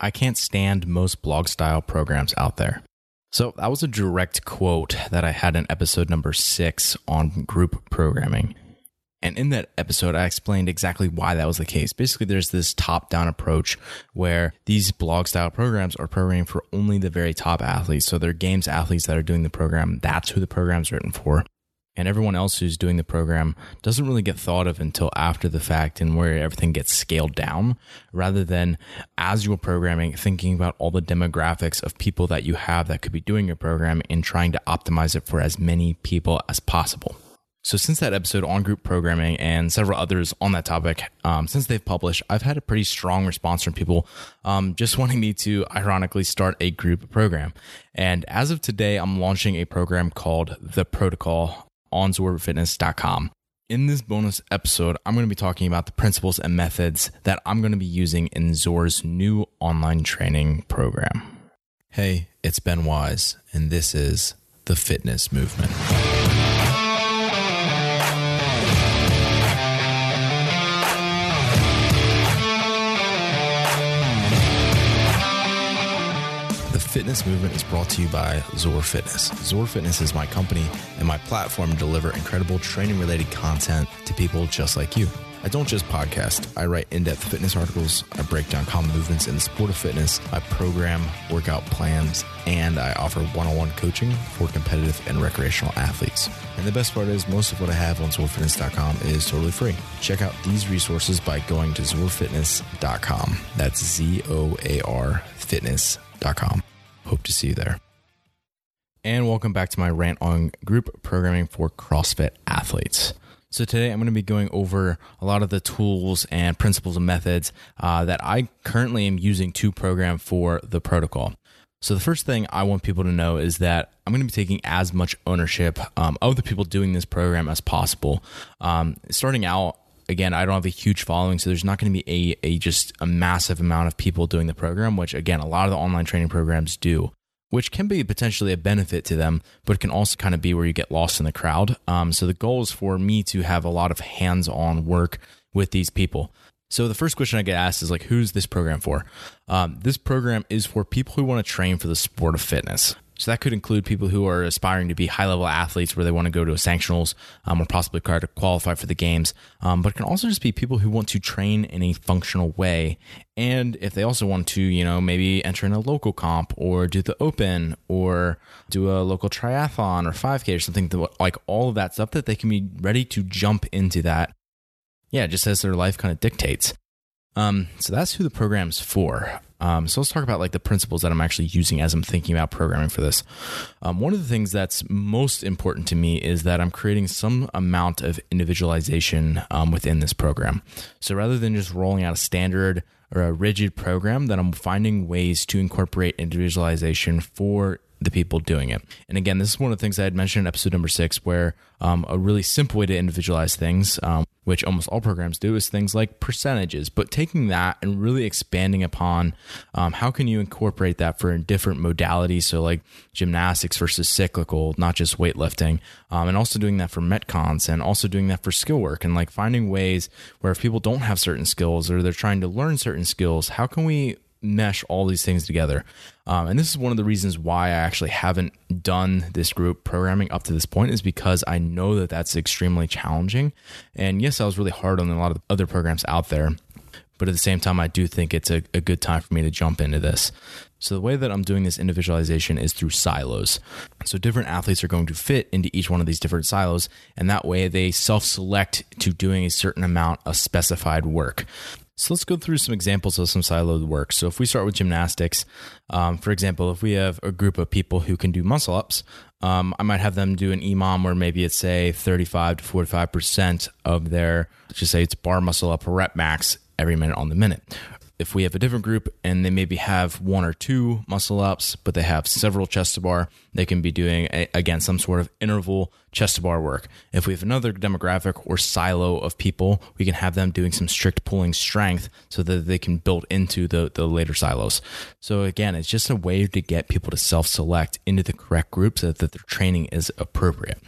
I can't stand most blog style programs out there. So that was a direct quote that I had in episode number six on group programming. And in that episode, I explained exactly why that was the case. Basically, there's this top down approach where these blog style programs are programming for only the very top athletes. So they're games athletes that are doing the program. That's who the program's written for and everyone else who's doing the program doesn't really get thought of until after the fact and where everything gets scaled down rather than as you're programming thinking about all the demographics of people that you have that could be doing your program and trying to optimize it for as many people as possible. So since that episode on group programming and several others on that topic um, since they've published i've had a pretty strong response from people um, just wanting me to ironically start a group program. And as of today i'm launching a program called the protocol on zoarfitness.com. In this bonus episode, I'm going to be talking about the principles and methods that I'm going to be using in ZOAR's new online training program. Hey, it's Ben Wise, and this is the Fitness Movement. Fitness movement is brought to you by ZOAR Fitness. ZOAR Fitness is my company and my platform to deliver incredible training related content to people just like you. I don't just podcast. I write in depth fitness articles. I break down common movements in the sport of fitness. I program workout plans and I offer one on one coaching for competitive and recreational athletes. And the best part is, most of what I have on zoarfitness.com is totally free. Check out these resources by going to zoarfitness.com. That's Z O A R fitness.com. Hope to see you there. And welcome back to my rant on group programming for CrossFit athletes. So, today I'm going to be going over a lot of the tools and principles and methods uh, that I currently am using to program for the protocol. So, the first thing I want people to know is that I'm going to be taking as much ownership um, of the people doing this program as possible. Um, starting out, again, I don't have a huge following, so there's not going to be a, a just a massive amount of people doing the program, which again, a lot of the online training programs do, which can be potentially a benefit to them, but it can also kind of be where you get lost in the crowd. Um, so the goal is for me to have a lot of hands-on work with these people. So the first question I get asked is like, who's this program for? Um, this program is for people who want to train for the sport of fitness. So that could include people who are aspiring to be high level athletes where they want to go to a sanctionals um, or possibly to qualify for the games. Um, but it can also just be people who want to train in a functional way. And if they also want to, you know, maybe enter in a local comp or do the open or do a local triathlon or 5K or something like all of that stuff that they can be ready to jump into that. Yeah, just as their life kind of dictates. Um, so that's who the program's for. Um, so let's talk about like the principles that I'm actually using as I'm thinking about programming for this. Um, one of the things that's most important to me is that I'm creating some amount of individualization um, within this program. So rather than just rolling out a standard or a rigid program, that I'm finding ways to incorporate individualization for the people doing it. And again, this is one of the things I had mentioned in episode number six, where um, a really simple way to individualize things, um, which almost all programs do, is things like percentages. But taking that and really expanding upon um, how can you incorporate that for different modalities, so like gymnastics versus cyclical, not just weightlifting, um, and also doing that for metcons and also doing that for skill work and like finding ways where if people don't have certain skills or they're trying to learn certain skills, how can we mesh all these things together. Um, and this is one of the reasons why I actually haven't done this group programming up to this point is because I know that that's extremely challenging. And yes, I was really hard on a lot of other programs out there. But at the same time, I do think it's a, a good time for me to jump into this. So, the way that I'm doing this individualization is through silos. So, different athletes are going to fit into each one of these different silos, and that way they self select to doing a certain amount of specified work. So let's go through some examples of some siloed work. So if we start with gymnastics, um, for example, if we have a group of people who can do muscle ups, um, I might have them do an EMOM where maybe it's say 35 to 45% of their, let's just say it's bar muscle up rep max every minute on the minute if we have a different group and they maybe have one or two muscle ups, but they have several chest to bar, they can be doing, a, again, some sort of interval chest to bar work. If we have another demographic or silo of people, we can have them doing some strict pulling strength so that they can build into the, the later silos. So, again, it's just a way to get people to self select into the correct group so that their training is appropriate.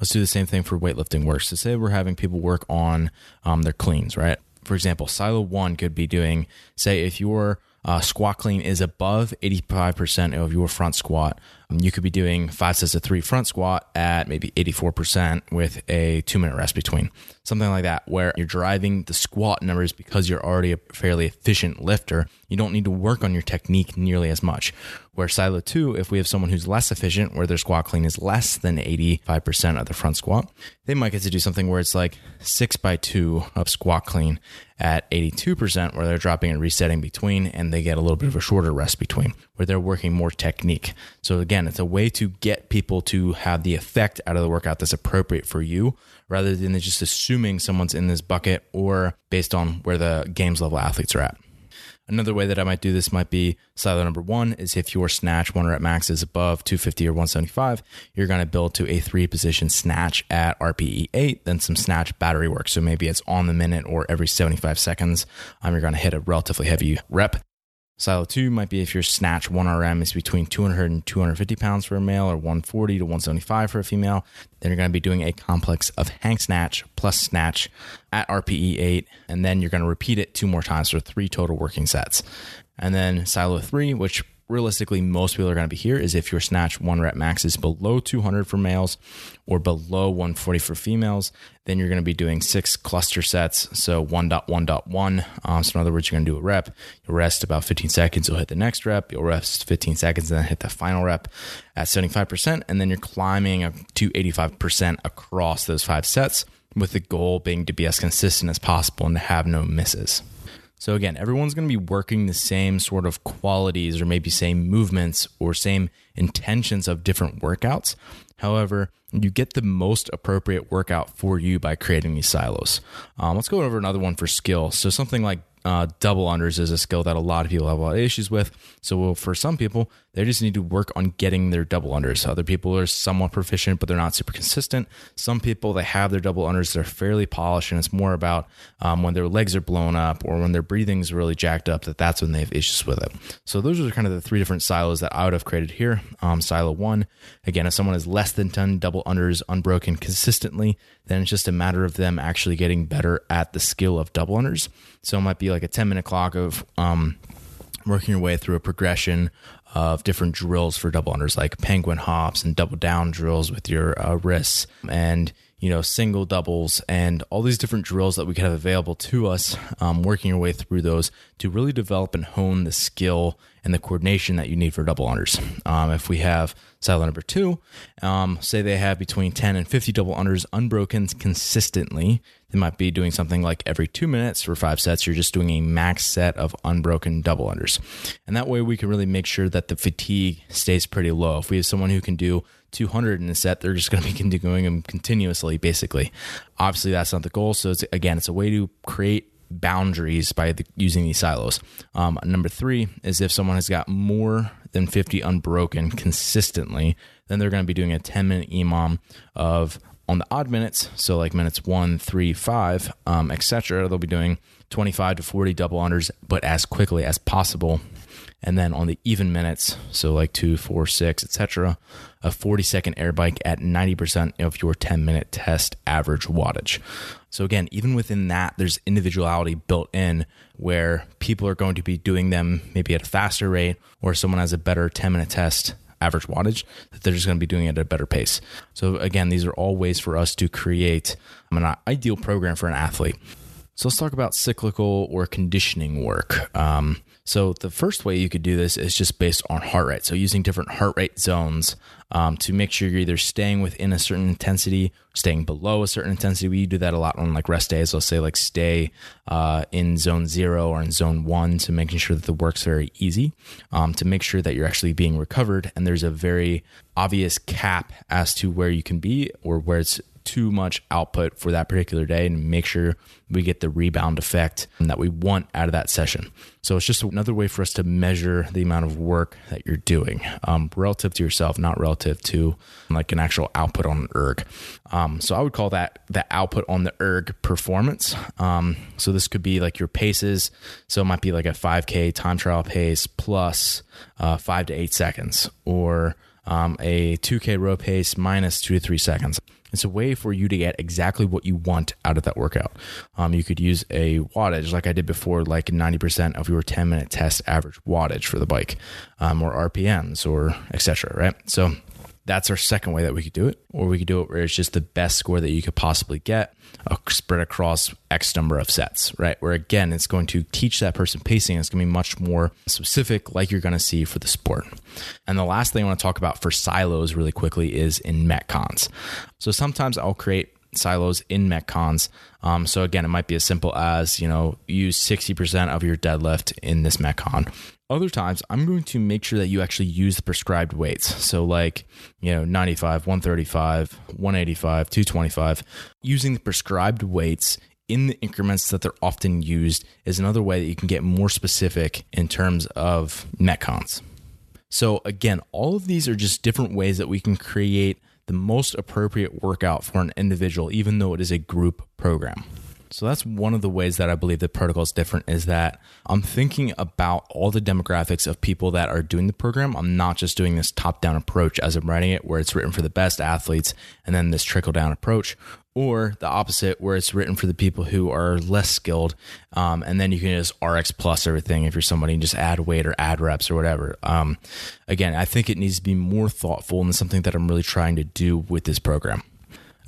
Let's do the same thing for weightlifting work. So, say we're having people work on um, their cleans, right? For example, silo one could be doing, say, if you're uh, squat clean is above 85% of your front squat, you could be doing five sets of three front squat at maybe 84% with a two minute rest between. Something like that, where you're driving the squat numbers because you're already a fairly efficient lifter. You don't need to work on your technique nearly as much. Where Silo 2, if we have someone who's less efficient, where their squat clean is less than 85% of the front squat, they might get to do something where it's like six by two of squat clean at 82%, where they're dropping and resetting between, and they get a little bit of a shorter rest between, where they're working more technique. So, again, it's a way to get people to have the effect out of the workout that's appropriate for you rather than just assuming someone's in this bucket or based on where the games level athletes are at. Another way that I might do this might be silo number one is if your snatch one rep max is above 250 or 175, you're going to build to a three position snatch at RPE 8, then some snatch battery work. So maybe it's on the minute or every 75 seconds. Um, you're going to hit a relatively heavy rep. Silo 2 might be if your snatch 1RM is between 200 and 250 pounds for a male or 140 to 175 for a female. Then you're going to be doing a complex of hang snatch plus snatch at RPE 8. And then you're going to repeat it two more times for three total working sets. And then Silo 3, which realistically most people are going to be here is if your snatch one rep max is below 200 for males or below 140 for females then you're going to be doing six cluster sets. So 1.1.1 um, so in other words you're going to do a rep. You'll rest about 15 seconds you'll hit the next rep. You'll rest 15 seconds and then hit the final rep at 75% and then you're climbing up to 85% across those five sets with the goal being to be as consistent as possible and to have no misses so again, everyone's going to be working the same sort of qualities or maybe same movements or same intentions of different workouts. However, you get the most appropriate workout for you by creating these silos. Um, let's go over another one for skill. So something like uh, double unders is a skill that a lot of people have a lot of issues with. So for some people, they just need to work on getting their double unders. Other people are somewhat proficient, but they're not super consistent. Some people they have their double unders, they're fairly polished, and it's more about um, when their legs are blown up or when their breathing is really jacked up that that's when they have issues with it. So those are kind of the three different silos that I would have created here. Um, silo one, again, if someone is less than 10 double unders unbroken consistently, then it's just a matter of them actually getting better at the skill of double unders. So it might be like a 10 minute clock of um, working your way through a progression of different drills for double unders, like penguin hops and double down drills with your uh, wrists and you know single doubles and all these different drills that we can have available to us um, working your way through those to really develop and hone the skill and the coordination that you need for double unders um, if we have silo number two um, say they have between 10 and 50 double unders unbroken consistently they might be doing something like every two minutes for five sets. You're just doing a max set of unbroken double unders. And that way we can really make sure that the fatigue stays pretty low. If we have someone who can do 200 in a set, they're just going to be doing them continuously, basically. Obviously, that's not the goal. So, it's, again, it's a way to create boundaries by the, using these silos. Um, number three is if someone has got more than 50 unbroken consistently, then they're going to be doing a 10 minute EMOM of on the odd minutes, so like minutes one, three, five, um, etc., they'll be doing 25 to 40 double unders, but as quickly as possible. And then on the even minutes, so like two, four, six, etc., a 40 second air bike at 90% of your 10 minute test average wattage. So again, even within that, there's individuality built in where people are going to be doing them maybe at a faster rate, or someone has a better 10 minute test average wattage, that they're just going to be doing it at a better pace. So, again, these are all ways for us to create an ideal program for an athlete. So, let's talk about cyclical or conditioning work. Um, so the first way you could do this is just based on heart rate. So using different heart rate zones um, to make sure you're either staying within a certain intensity, staying below a certain intensity. We do that a lot on like rest days. I'll say like stay uh, in zone zero or in zone one to making sure that the work's very easy um, to make sure that you're actually being recovered. And there's a very obvious cap as to where you can be or where it's too much output for that particular day and make sure we get the rebound effect that we want out of that session. So it's just another way for us to measure the amount of work that you're doing um, relative to yourself, not relative to like an actual output on an erg. Um, so I would call that the output on the erg performance. Um, so this could be like your paces. So it might be like a 5K time trial pace plus uh, five to eight seconds or um, a 2K row pace minus two to three seconds. It's a way for you to get exactly what you want out of that workout. Um, you could use a wattage like I did before, like 90% of your 10 minute test average wattage for the bike, um, or RPMs, or etc. Right. So that's our second way that we could do it. Or we could do it where it's just the best score that you could possibly get spread across X number of sets, right? Where again, it's going to teach that person pacing. It's going to be much more specific, like you're going to see for the sport. And the last thing I want to talk about for silos really quickly is in Metcons. So sometimes I'll create silos in metcons um, so again it might be as simple as you know use 60% of your deadlift in this metcon other times, I'm going to make sure that you actually use the prescribed weights. So, like, you know, 95, 135, 185, 225. Using the prescribed weights in the increments that they're often used is another way that you can get more specific in terms of Metcons. So, again, all of these are just different ways that we can create the most appropriate workout for an individual, even though it is a group program. So that's one of the ways that I believe the protocol is different is that I'm thinking about all the demographics of people that are doing the program. I'm not just doing this top down approach as I'm writing it, where it's written for the best athletes and then this trickle down approach, or the opposite, where it's written for the people who are less skilled. Um, and then you can just RX plus everything if you're somebody and just add weight or add reps or whatever. Um, again, I think it needs to be more thoughtful and something that I'm really trying to do with this program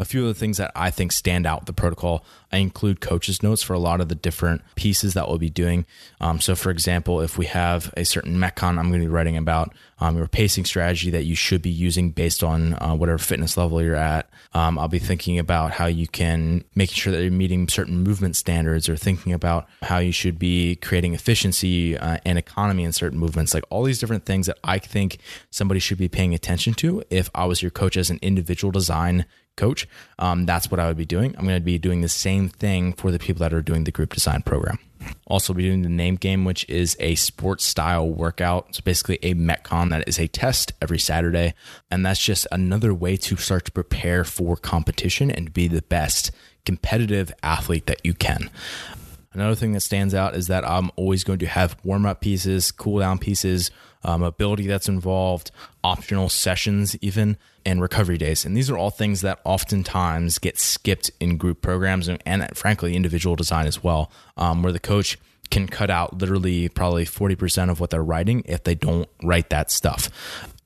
a few of the things that I think stand out the protocol. I include coaches' notes for a lot of the different pieces that we'll be doing. Um, so, for example, if we have a certain Metcon, I'm going to be writing about um, your pacing strategy that you should be using based on uh, whatever fitness level you're at. Um, I'll be thinking about how you can making sure that you're meeting certain movement standards, or thinking about how you should be creating efficiency uh, and economy in certain movements. Like all these different things that I think somebody should be paying attention to if I was your coach as an individual design coach, um, that's what I would be doing. I'm going to be doing the same thing for the people that are doing the group design program. Also, be doing the name game, which is a sports style workout. It's basically a Metcon that is a test every Saturday. And that's just another way to start to prepare for competition and be the best competitive athlete that you can. Another thing that stands out is that I'm always going to have warm up pieces, cool down pieces, um, ability that's involved, optional sessions, even, and recovery days. And these are all things that oftentimes get skipped in group programs and, and frankly, individual design as well, um, where the coach can cut out literally probably 40% of what they're writing if they don't write that stuff.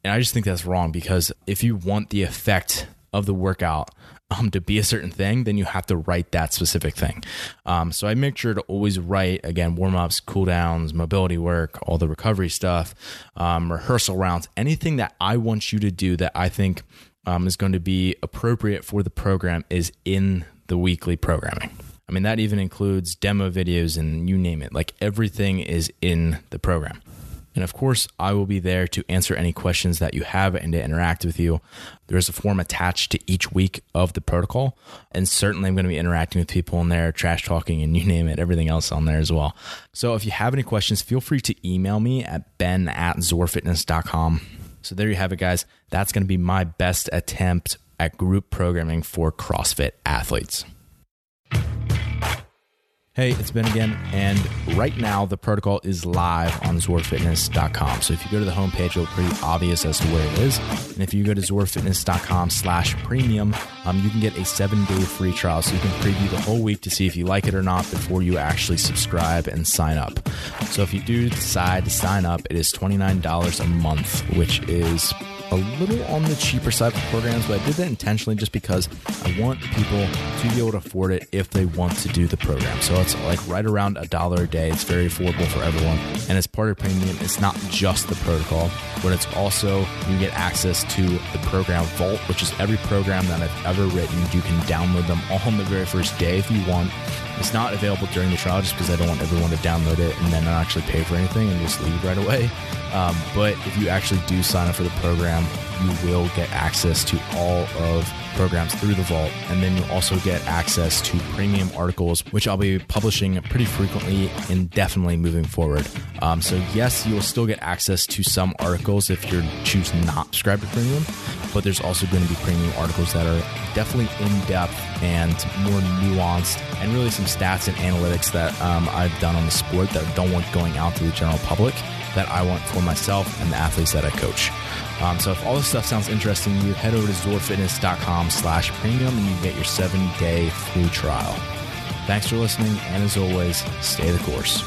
And I just think that's wrong because if you want the effect of the workout um, to be a certain thing, then you have to write that specific thing. Um, so I make sure to always write again warm ups, cool downs, mobility work, all the recovery stuff, um, rehearsal rounds, anything that I want you to do that I think um, is going to be appropriate for the program is in the weekly programming. I mean, that even includes demo videos and you name it. Like everything is in the program. And of course, I will be there to answer any questions that you have and to interact with you. There's a form attached to each week of the protocol. And certainly, I'm going to be interacting with people in there, trash talking, and you name it, everything else on there as well. So if you have any questions, feel free to email me at ben at zoarfitness.com. So there you have it, guys. That's going to be my best attempt at group programming for CrossFit athletes. Hey, it's Ben again, and right now the protocol is live on zoarfitness.com. So if you go to the homepage, it'll be pretty obvious as to where it is. And if you go to zoarfitness.com slash premium, um, you can get a seven-day free trial. So you can preview the whole week to see if you like it or not before you actually subscribe and sign up. So if you do decide to sign up, it is $29 a month, which is a little on the cheaper side for programs, but I did that intentionally just because I want people to be able to afford it if they want to do the program. So it's like right around a dollar a day. It's very affordable for everyone. And as part of premium, it's not just the protocol, but it's also you get access to the program vault, which is every program that I've ever written. You can download them all on the very first day if you want. It's not available during the trial just because I don't want everyone to download it and then not actually pay for anything and just leave right away. Um, but if you actually do sign up for the program, you will get access to all of programs through the vault and then you'll also get access to premium articles which i'll be publishing pretty frequently indefinitely moving forward um, so yes you'll still get access to some articles if you choose not to subscribe to premium but there's also going to be premium articles that are definitely in depth and more nuanced and really some stats and analytics that um, i've done on the sport that don't want going out to the general public that I want for myself and the athletes that I coach. Um, so if all this stuff sounds interesting to you, head over to zoarfitness.com slash premium and you get your seven day free trial. Thanks for listening, and as always, stay the course.